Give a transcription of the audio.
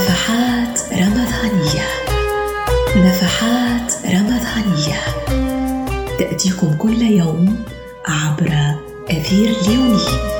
نفحات رمضانية. نفحات رمضانية. تأتيكم كل يوم عبر أثير ليوني